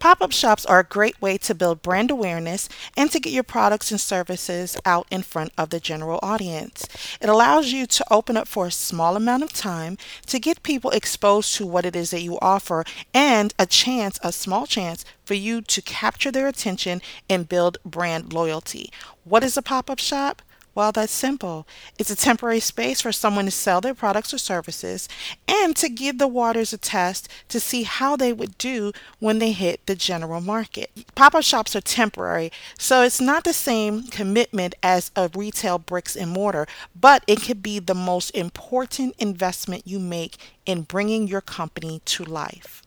Pop up shops are a great way to build brand awareness and to get your products and services out in front of the general audience. It allows you to open up for a small amount of time to get people exposed to what it is that you offer and a chance, a small chance, for you to capture their attention and build brand loyalty. What is a pop up shop? Well, that's simple. It's a temporary space for someone to sell their products or services and to give the waters a test to see how they would do when they hit the general market. Pop up shops are temporary, so it's not the same commitment as a retail bricks and mortar, but it could be the most important investment you make in bringing your company to life.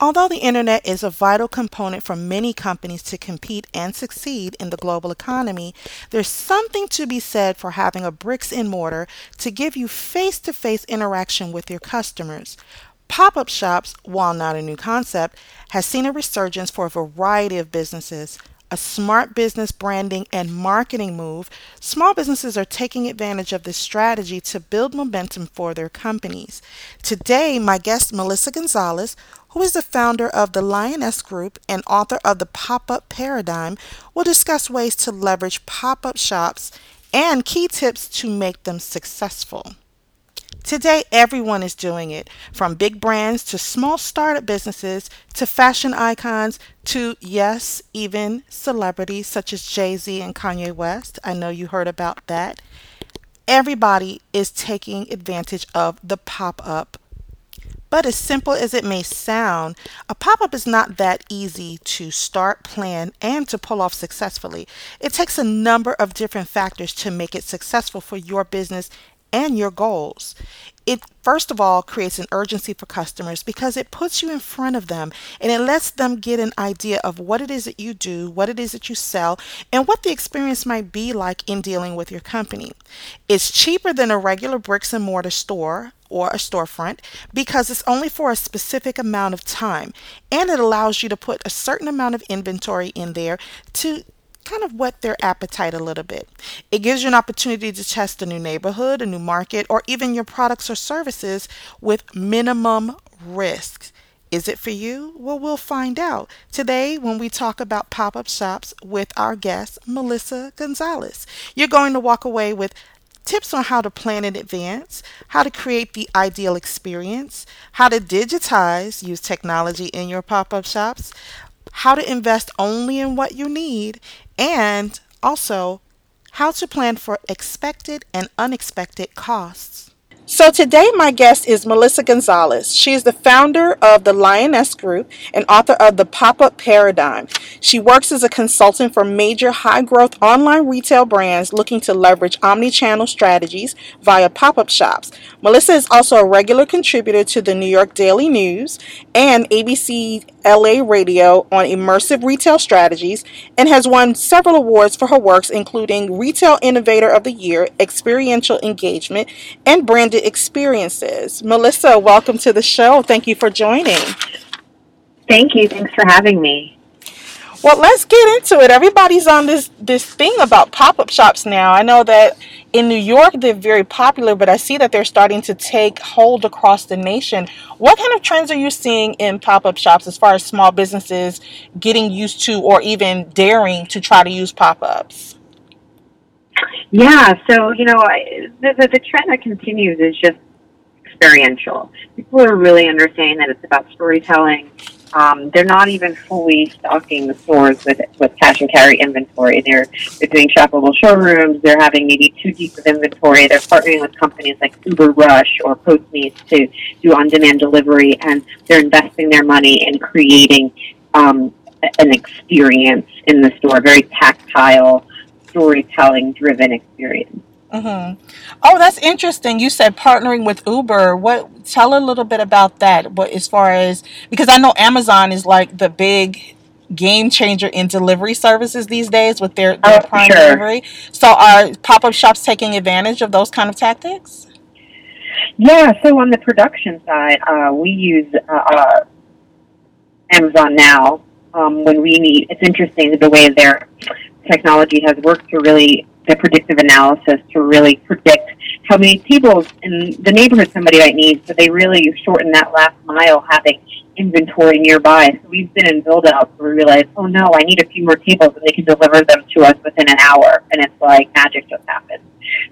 Although the internet is a vital component for many companies to compete and succeed in the global economy, there's something to be said for having a bricks and mortar to give you face to face interaction with your customers. Pop up shops, while not a new concept, has seen a resurgence for a variety of businesses a smart business branding and marketing move, small businesses are taking advantage of this strategy to build momentum for their companies. Today, my guest, Melissa Gonzalez, who is the founder of the Lionesque Group and author of The Pop Up Paradigm, will discuss ways to leverage pop up shops and key tips to make them successful. Today, everyone is doing it, from big brands to small startup businesses to fashion icons to, yes, even celebrities such as Jay Z and Kanye West. I know you heard about that. Everybody is taking advantage of the pop up. But as simple as it may sound, a pop up is not that easy to start, plan, and to pull off successfully. It takes a number of different factors to make it successful for your business and your goals. It first of all creates an urgency for customers because it puts you in front of them and it lets them get an idea of what it is that you do, what it is that you sell, and what the experience might be like in dealing with your company. It's cheaper than a regular bricks and mortar store or a storefront because it's only for a specific amount of time and it allows you to put a certain amount of inventory in there to kind of whet their appetite a little bit. It gives you an opportunity to test a new neighborhood, a new market, or even your products or services with minimum risk. Is it for you? Well, we'll find out today when we talk about pop up shops with our guest, Melissa Gonzalez. You're going to walk away with tips on how to plan in advance, how to create the ideal experience, how to digitize, use technology in your pop up shops, how to invest only in what you need, and also how to plan for expected and unexpected costs. So today my guest is Melissa Gonzalez. She is the founder of the Lionesque Group and author of The Pop-Up Paradigm. She works as a consultant for major high-growth online retail brands looking to leverage omni-channel strategies via pop-up shops. Melissa is also a regular contributor to the New York Daily News and ABC LA Radio on immersive retail strategies and has won several awards for her works including Retail Innovator of the Year, Experiential Engagement, and Branded experiences. Melissa, welcome to the show. Thank you for joining. Thank you. Thanks for having me. Well, let's get into it. Everybody's on this this thing about pop-up shops now. I know that in New York they're very popular, but I see that they're starting to take hold across the nation. What kind of trends are you seeing in pop-up shops as far as small businesses getting used to or even daring to try to use pop-ups? Yeah, so you know, I, the, the the trend that continues is just experiential. People are really understanding that it's about storytelling. Um, they're not even fully stocking the stores with with cash and carry inventory. They're they're doing shoppable showrooms. They're having maybe two deep of inventory. They're partnering with companies like Uber Rush or Postmates to do on demand delivery, and they're investing their money in creating um, an experience in the store, very tactile storytelling driven experience. Mm-hmm. Oh, that's interesting. You said partnering with Uber. What? Tell a little bit about that. What, as far as because I know Amazon is like the big game changer in delivery services these days with their, their oh, Prime sure. delivery. So, are pop up shops taking advantage of those kind of tactics? Yeah. So on the production side, uh, we use uh, uh, Amazon now um, when we need. It's interesting the way they're technology has worked to really the predictive analysis to really predict how many tables in the neighborhood somebody might need. So they really shorten that last mile having inventory nearby. So we've been in build out where we realize, oh no, I need a few more tables and they can deliver them to us within an hour. And it's like magic just happened.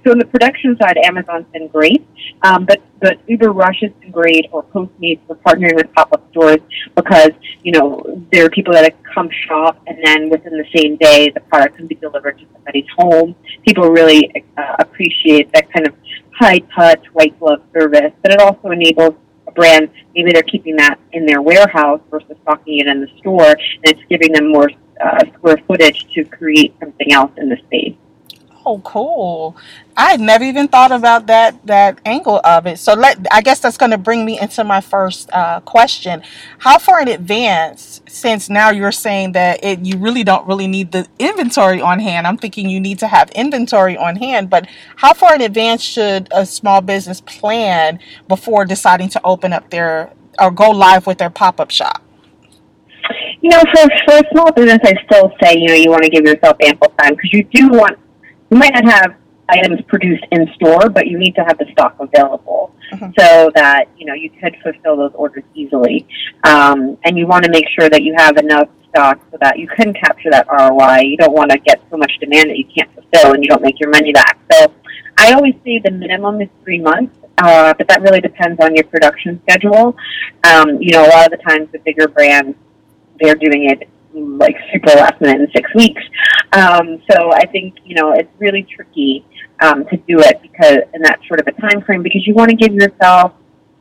So on the production side, Amazon's been great, um, but but Uber Rush has been great, or Postmates. We're partnering with pop-up stores because you know there are people that come shop, and then within the same day, the product can be delivered to somebody's home. People really uh, appreciate that kind of high-touch, white glove service, but it also enables a brand maybe they're keeping that in their warehouse versus stocking it in the store, and it's giving them more uh, square footage to create something else in the space. Oh, cool. I had never even thought about that that angle of it. So let I guess that's going to bring me into my first uh, question. How far in advance, since now you're saying that it, you really don't really need the inventory on hand, I'm thinking you need to have inventory on hand. But how far in advance should a small business plan before deciding to open up their or go live with their pop up shop? You know, for, for a small business, I still say, you know, you want to give yourself ample time because you do want you might not have items produced in store, but you need to have the stock available mm-hmm. so that you know you could fulfill those orders easily. Um, and you want to make sure that you have enough stock so that you can capture that ROI. You don't want to get so much demand that you can't fulfill and you don't make your money back. So I always say the minimum is three months. Uh, but that really depends on your production schedule. Um, you know, a lot of the times the bigger brands, they're doing it like super last minute in six weeks. Um, so I think you know it's really tricky um, to do it because in that sort of a time frame because you want to give yourself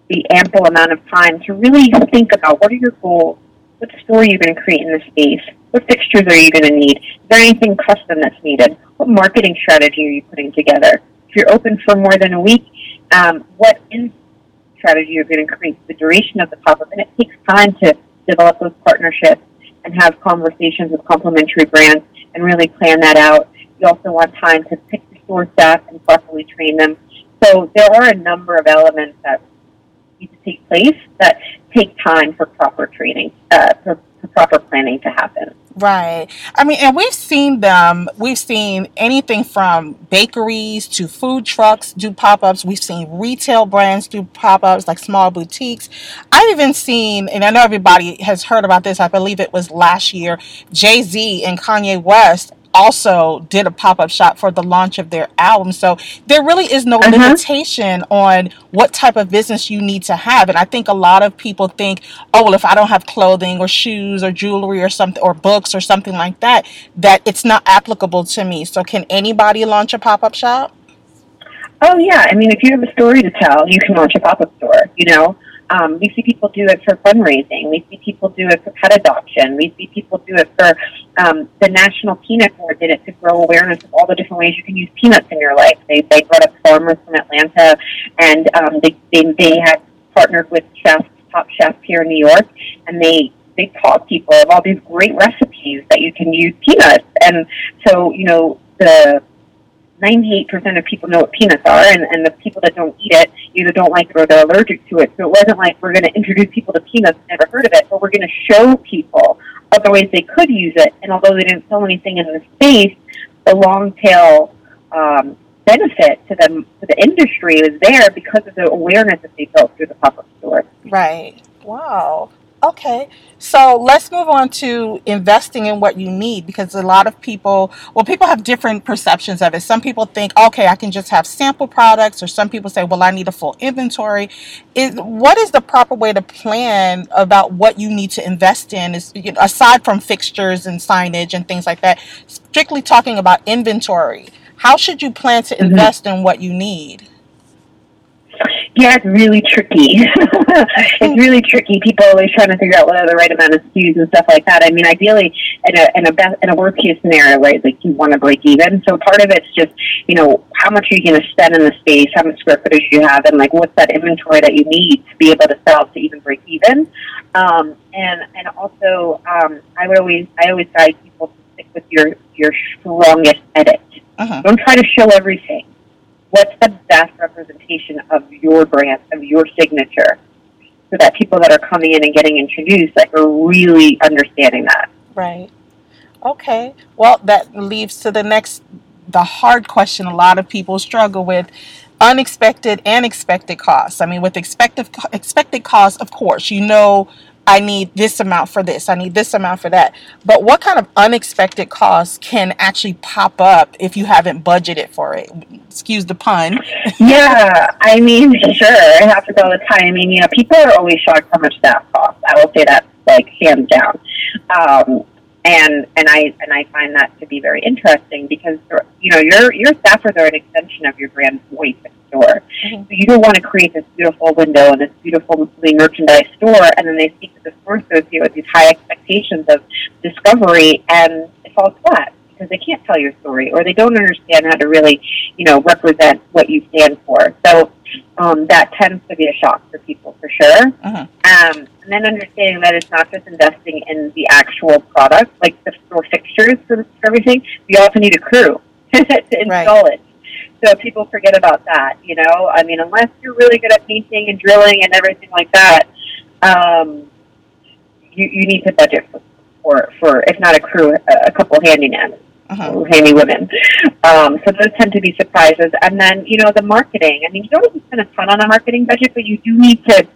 the ample amount of time to really think about what are your goals, what story you're going to create in the space, what fixtures are you going to need, is there anything custom that's needed, what marketing strategy are you putting together. If you're open for more than a week, um, what in strategy you're going to create, the duration of the pop up, and it takes time to develop those partnerships and have conversations with complementary brands and really plan that out. You also want time to pick the store staff and properly train them. So there are a number of elements that need to take place that take time for proper training, uh, for, for proper planning to happen. Right. I mean, and we've seen them, we've seen anything from bakeries to food trucks do pop ups. We've seen retail brands do pop ups like small boutiques. I've even seen, and I know everybody has heard about this, I believe it was last year, Jay Z and Kanye West also did a pop-up shop for the launch of their album. So there really is no uh-huh. limitation on what type of business you need to have. And i think a lot of people think oh well if i don't have clothing or shoes or jewelry or something or books or something like that that it's not applicable to me. So can anybody launch a pop-up shop? Oh yeah. I mean if you have a story to tell you can launch a pop-up store you know um, we see people do it for fundraising. We see people do it for pet adoption. We see people do it for um, the National Peanut Board did it to grow awareness of all the different ways you can use peanuts in your life. They they brought up farmers from Atlanta, and um, they, they they had partnered with chefs, top chefs here in New York, and they they taught people of all these great recipes that you can use peanuts. And so you know the 98% of people know what peanuts are, and, and the people that don't eat it either don't like it or they're allergic to it. So it wasn't like we're going to introduce people to peanuts, never heard of it, but we're going to show people other ways they could use it. And although they didn't sell anything in the space, the long tail um, benefit to the to the industry was there because of the awareness that they built through the pop up store. Right. Wow. Okay, so let's move on to investing in what you need because a lot of people, well, people have different perceptions of it. Some people think, okay, I can just have sample products, or some people say, well, I need a full inventory. Is what is the proper way to plan about what you need to invest in? Is you know, aside from fixtures and signage and things like that, strictly talking about inventory. How should you plan to mm-hmm. invest mm-hmm. in what you need? Yeah, it's really tricky. it's really tricky. People are always trying to figure out what are the right amount of SKUs and stuff like that. I mean, ideally, in a in a best in a worst case scenario, right? Like you want to break even. So part of it's just you know how much are you going to spend in the space, how much square footage you have, and like what's that inventory that you need to be able to sell to even break even. Um, and and also, um, I would always I always guide people to stick with your your strongest edit. Uh-huh. Don't try to show everything what's the best representation of your brand, of your signature, so that people that are coming in and getting introduced like are really understanding that. Right. Okay. Well, that leads to the next, the hard question a lot of people struggle with unexpected and expected costs. I mean, with expected expected costs, of course, you know I need this amount for this, I need this amount for that. But what kind of unexpected costs can actually pop up if you haven't budgeted for it? Excuse the pun. yeah, I mean, sure, it happens all the time. I mean, you know, people are always shocked how much that costs. I will say that like hands down. Um, and and I and I find that to be very interesting because you know your your staffers are an extension of your brand voice in store. Mm-hmm. So you don't want to create this beautiful window and this beautiful merchandise store, and then they speak to the store associate with these high expectations of discovery, and it falls flat because they can't tell your story or they don't understand how to really, you know, represent what you stand for. So um, that tends to be a shock for people for sure. Uh-huh. Um, and then understanding that it's not just investing in the actual product, like the store fixtures for everything. You also need a crew to install right. it. So people forget about that. You know, I mean, unless you're really good at painting and drilling and everything like that, um, you you need to budget for for, for if not a crew, a, a couple handymen uh-huh. handy women. Um, so those tend to be surprises. And then, you know, the marketing. I mean, you don't have to spend a ton on a marketing budget, but you do need to,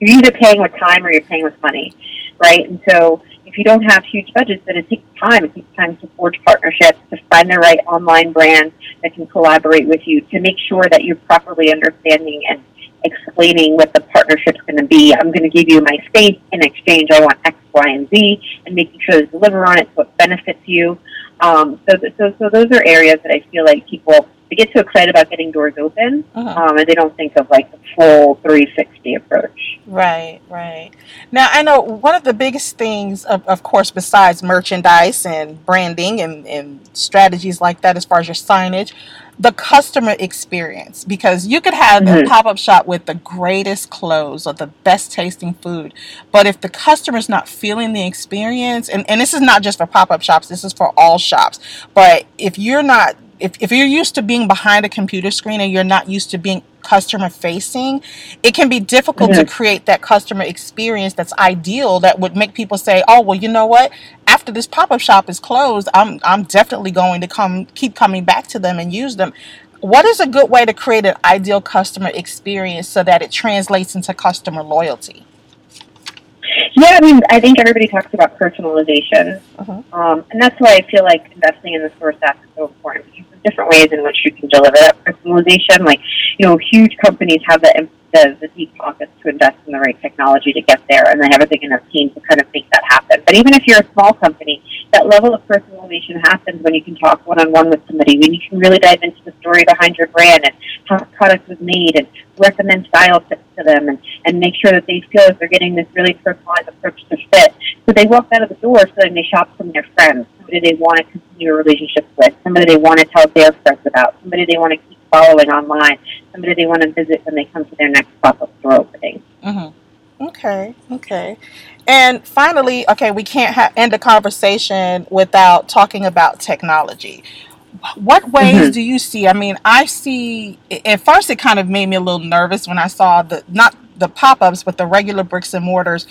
you're either paying with time or you're paying with money, right? And so if you don't have huge budgets, then it takes time. It takes time to forge partnerships, to find the right online brand that can collaborate with you, to make sure that you're properly understanding and explaining what the partnership's going to be. I'm going to give you my space in exchange. I want X, Y, and Z, and making sure to deliver on it so it benefits you. Um, so, so, so those are areas that I feel like people they get too excited about getting doors open, uh-huh. um, and they don't think of like the full 360 approach. Right, right. Now I know one of the biggest things, of, of course, besides merchandise and branding and, and strategies like that, as far as your signage, the customer experience because you could have mm-hmm. a pop-up shop with the greatest clothes or the best tasting food but if the customer's not feeling the experience and, and this is not just for pop-up shops this is for all shops but if you're not if, if you're used to being behind a computer screen and you're not used to being customer facing, it can be difficult mm-hmm. to create that customer experience that's ideal that would make people say, "Oh, well, you know what? After this pop-up shop is closed, I'm I'm definitely going to come keep coming back to them and use them." What is a good way to create an ideal customer experience so that it translates into customer loyalty? Yeah, I mean, I think everybody talks about personalization, uh-huh. um, and that's why I feel like investing in the store staff is so important. Because there's different ways in which you can deliver that personalization. Like, you know, huge companies have the the, the deep pockets to invest in the right technology to get there, and they have everything in their team to kind of make that happen. But even if you're a small company, that level of personalization happens when you can talk one on one with somebody, when you can really dive into the story behind your brand and how the product was made, and recommend style tips to them, and, and make sure that they feel they're getting this really personalized approach to fit. So they walk out of the door, so then they shop from their friends, somebody they want to continue a relationship with, somebody they want to tell their friends about, somebody they want to keep following online, somebody they want to visit when they come to their next pop-up store opening. Mm-hmm. Okay, okay. And finally, okay, we can't ha- end a conversation without talking about technology. What ways mm-hmm. do you see? I mean, I see. At first, it kind of made me a little nervous when I saw the not the pop-ups, but the regular bricks and mortars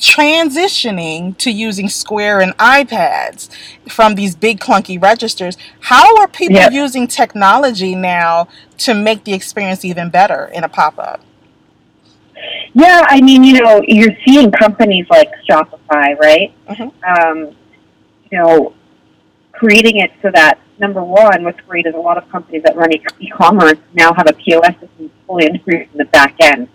transitioning to using Square and iPads from these big clunky registers. How are people yep. using technology now to make the experience even better in a pop up? Yeah, I mean, you know, you're seeing companies like Shopify, right? Mm-hmm. Um, you know, creating it so that number one, what's great is a lot of companies that run e-commerce now have a POS system fully integrated in the back end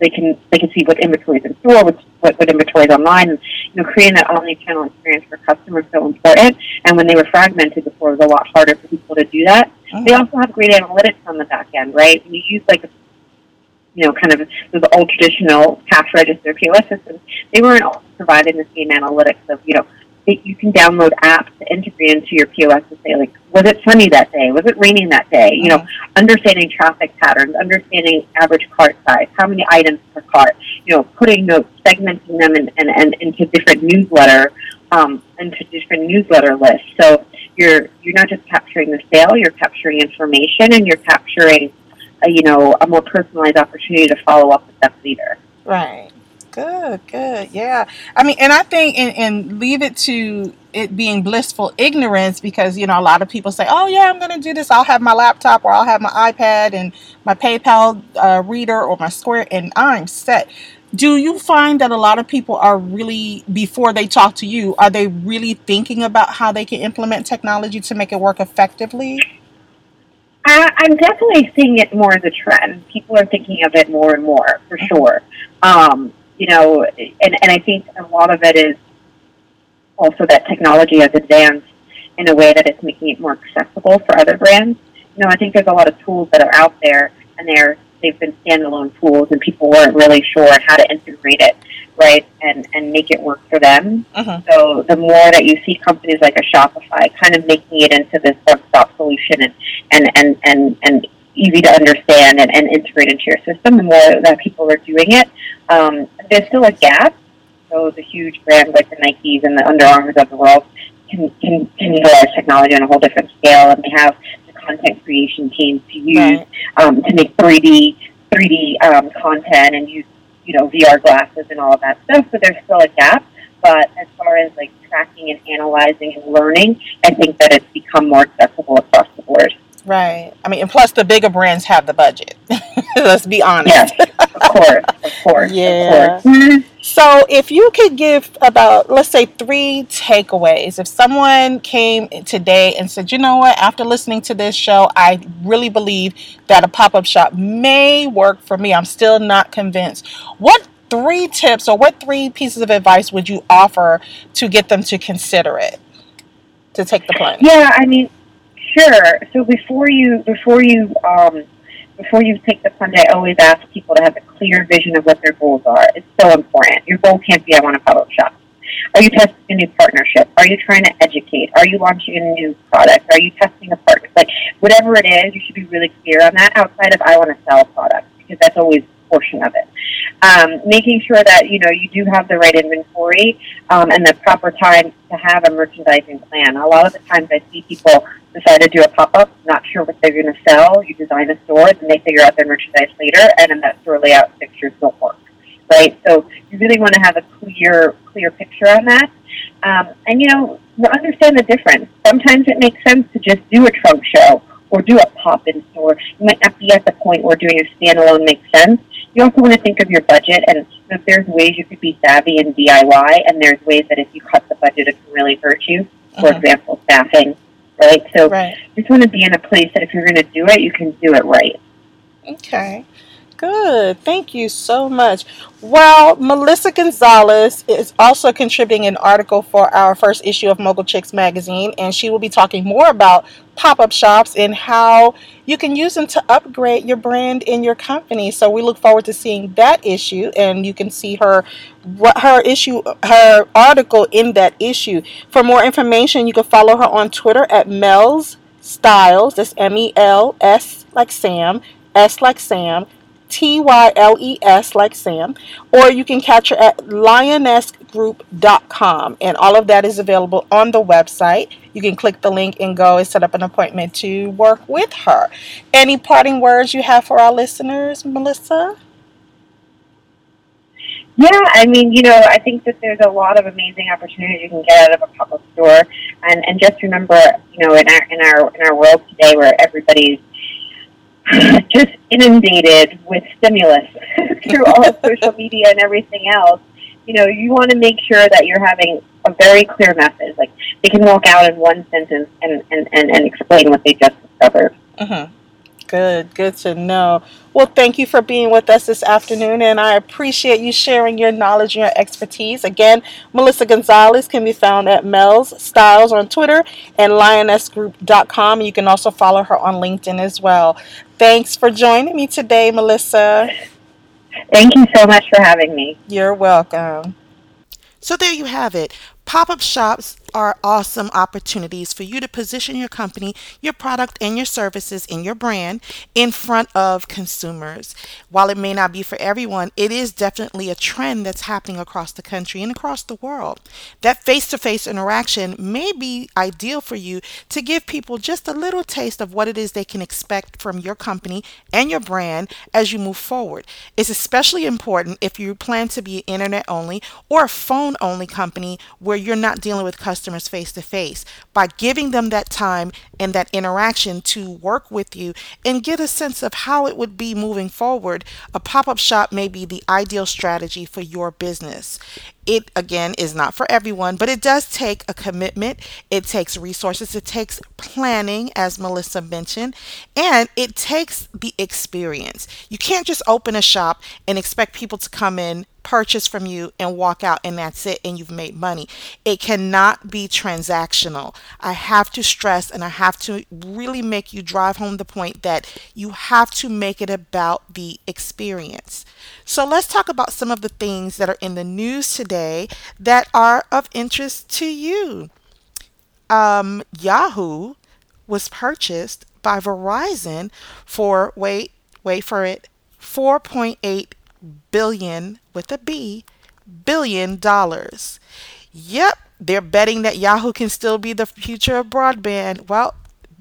they can they can see what inventory is in store, what what, what inventory is online. And, you know, creating that omni-channel experience for customers is so important. And when they were fragmented before, it was a lot harder for people to do that. Mm-hmm. They also have great analytics on the back end, right? When you use like a you know, kind of the old traditional cash register POS systems, they weren't providing the same analytics of, you know, you can download apps to integrate into your POS to say, like, was it sunny that day? Was it raining that day? You know, mm-hmm. understanding traffic patterns, understanding average cart size, how many items per cart, you know, putting notes, segmenting them and and and into different newsletter, um, into different newsletter lists. So you're you're not just capturing the sale, you're capturing information and you're capturing, a, you know, a more personalized opportunity to follow up with that leader. Right. Good, good. Yeah. I mean, and I think, and, and leave it to it being blissful ignorance because, you know, a lot of people say, oh, yeah, I'm going to do this. I'll have my laptop or I'll have my iPad and my PayPal uh, reader or my Square, and I'm set. Do you find that a lot of people are really, before they talk to you, are they really thinking about how they can implement technology to make it work effectively? I'm definitely seeing it more as a trend. People are thinking of it more and more, for sure. Um, you know, and, and I think a lot of it is also that technology has advanced in a way that it's making it more accessible for other brands. You know, I think there's a lot of tools that are out there, and they're they've been standalone tools, and people weren't really sure how to integrate it, right, and and make it work for them. Uh-huh. So the more that you see companies like a Shopify kind of making it into this one-stop solution and and and and, and easy to understand and, and integrate into your system, the more that people are doing it. Um, there's still a gap. So the huge brands like the Nikes and the Under Armours of the world can, can, can utilize technology on a whole different scale, and they have the content creation teams to use Right. um, to make 3D 3D um, content and use you know VR glasses and all of that stuff. So there's still a gap. But as far as like tracking and analyzing and learning, I think that it's become more accessible across the board. Right. I mean, and plus the bigger brands have the budget. Let's be honest. Yes, of course, of course, Yeah. of course. So, if you could give about, let's say, three takeaways, if someone came today and said, you know what, after listening to this show, I really believe that a pop up shop may work for me, I'm still not convinced. What three tips or what three pieces of advice would you offer to get them to consider it, to take the plunge? Yeah, I mean, sure. So before you before you um, before you take the plunge, I always ask people to have a clear vision of what their goals are. It's so important. Your goal can't be I want to up shop. Are you testing a new partnership? Are you trying to educate? Are you launching a new product? Are you testing a partner? Like whatever it is, you should be really clear on that. Outside of I want to sell a product because that's always portion of it. Um, making sure that you know you do have the right inventory um, and the proper time to have a merchandising plan. A lot of the times I see people decide to do a pop up, not sure what they're going to sell. You design a store, and they figure out their merchandise later, and then that store layout fixtures don't work. Right, so you really want to have a clear, clear picture on that, um, and you know, understand the difference. Sometimes it makes sense to just do a trunk show or do a pop in store. You might not be at the point where doing a standalone makes sense. You also want to think of your budget, and if there's ways you could be savvy and DIY, and there's ways that if you cut the budget, it can really hurt you. For Uh-huh. example, staffing. Right, so Right. you just want to be in a place that if you're going to do it, you can do it right. Okay. Good. Thank you so much. Well, Melissa Gonzalez is also contributing an article for our first issue of Mogul Chicks magazine, and she will be talking more about pop up shops and how you can use them to upgrade your brand in your company. So we look forward to seeing that issue, and you can see her her issue her article in that issue. For more information, you can follow her on Twitter at Mel's Styles. That's M E L S like Sam, S like Sam, T Y L E S like Sam, or you can catch her at lionesquegroup.com, and all of that is available on the website. You can click the link and go and set up an appointment to work with her. Any parting words you have for our listeners, Melissa? Yeah, I mean, you know, I think that there's a lot of amazing opportunities you can get out of a pop-up store, and and just remember, you know, in our in our in our world today, where everybody's just inundated with stimulus through all of social media and everything else, you know, you want to make sure that you're having a very clear message. Like they can walk out in one sentence and and and, and explain what they just discovered. Mm-hmm. Good, good to know. Well, thank you for being with us this afternoon, and I appreciate you sharing your knowledge and your expertise. Again, Melissa Gonzalez can be found at Mel's Styles on Twitter and lionesquegroup.com. You can also follow her on LinkedIn as well. Thanks for joining me today, Melissa. Thank you so much for having me. You're welcome. So there you have it. Pop up shops are awesome opportunities for you to position your company, your product, and your services in your brand in front of consumers. While it may not be for everyone, it is definitely a trend that's happening across the country and across the world. That face to face interaction may be ideal for you to give people just a little taste of what it is they can expect from your company and your brand as you move forward. It's especially important if you plan to be internet only or a phone only company where you're not dealing with customers face to face. By giving them that time and that interaction to work with you and get a sense of how it would be moving forward, a pop up shop may be the ideal strategy for your business. It again is not for everyone, but it does take a commitment. It takes resources, it takes planning, as Melissa mentioned, and it takes the experience. You can't just open a shop and expect people to come in purchase from you and walk out and that's it and you've made money. It cannot be transactional. I have to stress and I have to really make you drive home the point that you have to make it about the experience. So let's talk about some of the things that are in the news today that are of interest to you. Um, Yahoo was purchased by Verizon for wait, wait for it, 4.8 billion with a B billion dollars. Yep, they're betting that Yahoo can still be the future of broadband. Well,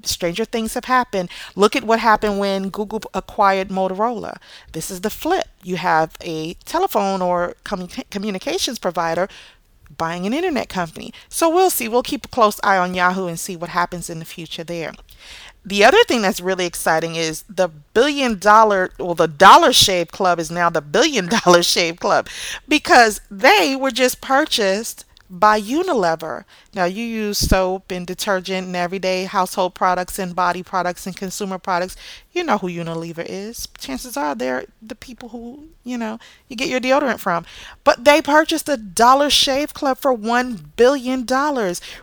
stranger things have happened. Look at what happened when Google acquired Motorola. This is the flip. You have a telephone or communications provider buying an internet company. So we'll see. We'll keep a close eye on Yahoo and see what happens in the future there. The other thing that's really exciting is the billion dollar, well, the Dollar Shave Club is now the billion dollar shave club because they were just purchased by Unilever. Now, you use soap and detergent and everyday household products and body products and consumer products. You know who Unilever is. Chances are they're the people who, you know, you get your deodorant from. But they purchased a Dollar Shave Club for $1 billion.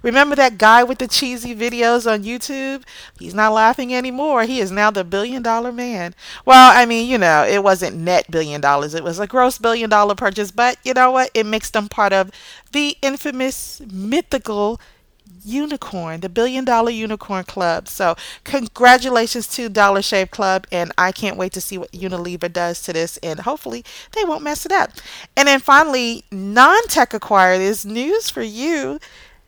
Remember that guy with the cheesy videos on YouTube? He's not laughing anymore. He is now the billion dollar man. Well, I mean, you know, it wasn't net billion dollars, it was a gross billion dollar purchase. But you know what? It makes them part of the infamous mythical unicorn, the billion dollar unicorn club. So, congratulations to Dollar Shave Club, and I can't wait to see what Unilever does to this, and hopefully they won't mess it up. And then finally, non tech acquired is news for you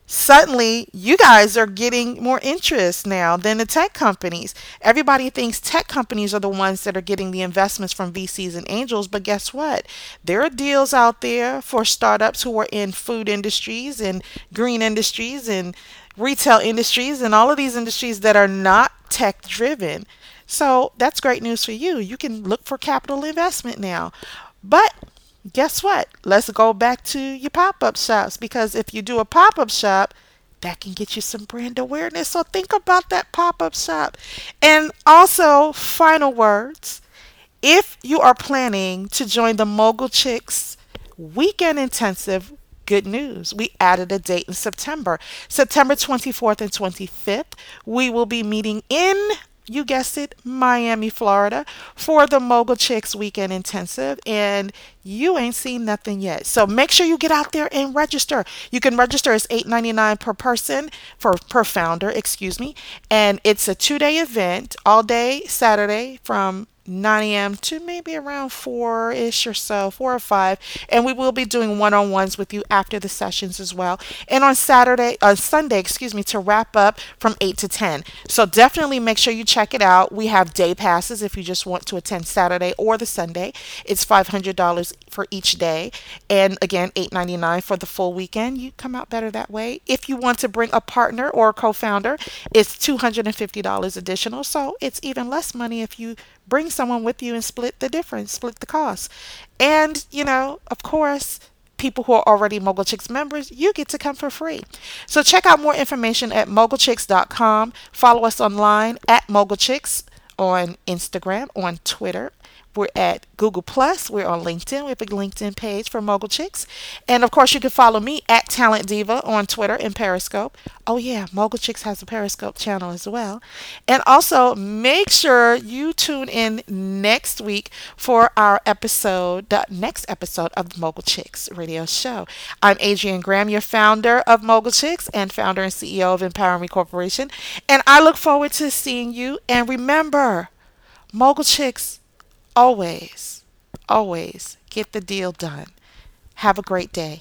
suddenly you guys are getting more interest now than the tech companies. Everybody thinks tech companies are the ones that are getting the investments from VCs and angels, but guess what? There are deals out there for startups who are in food industries and green industries and retail industries and all of these industries that are not tech driven. So that's great news for you. You can look for capital investment now. But guess what? Let's go back to your pop up shops because if you do a pop up shop, that can get you some brand awareness. So think about that pop up shop. And also, final words if you are planning to join the Mogul Chicks Weekend Intensive, good news. We added a date in September. September 24th and 25th, we will be meeting in you guessed it, Miami, Florida, for the Mogul Chicks Weekend Intensive. And you ain't seen nothing yet. So make sure you get out there and register. You can register as $8.99 per person for per founder, excuse me. And it's a two-day event, all day Saturday from 9 a.m. to maybe around 4 ish or so, 4 or 5. And we will be doing one on ones with you after the sessions as well. And on Saturday, uh, Sunday, excuse me, to wrap up from 8 to 10. So definitely make sure you check it out. We have day passes if you just want to attend Saturday or the Sunday. It's $500 for each day. And again, $8.99 for the full weekend. You come out better that way. If you want to bring a partner or a co founder, it's $250 additional. So it's even less money if you bring someone with you and split the difference, split the cost. And, you know, of course, people who are already Mogul Chicks members, you get to come for free. So check out more information at mogulchicks.com. Follow us online at Mogul Chicks on Instagram, on Twitter. We're at Google Plus. We're on LinkedIn. We have a LinkedIn page for Mogul Chicks. And of course, you can follow me at Talent Diva on Twitter and Periscope. Oh, yeah, Mogul Chicks has a Periscope channel as well. And also, make sure you tune in next week for our episode, the next episode of the Mogul Chicks radio show. I'm Adrienne Graham, your founder of Mogul Chicks and founder and CEO of Empower Me Corporation. And I look forward to seeing you. And remember, Mogul Chicks always, always get the deal done. Have a great day.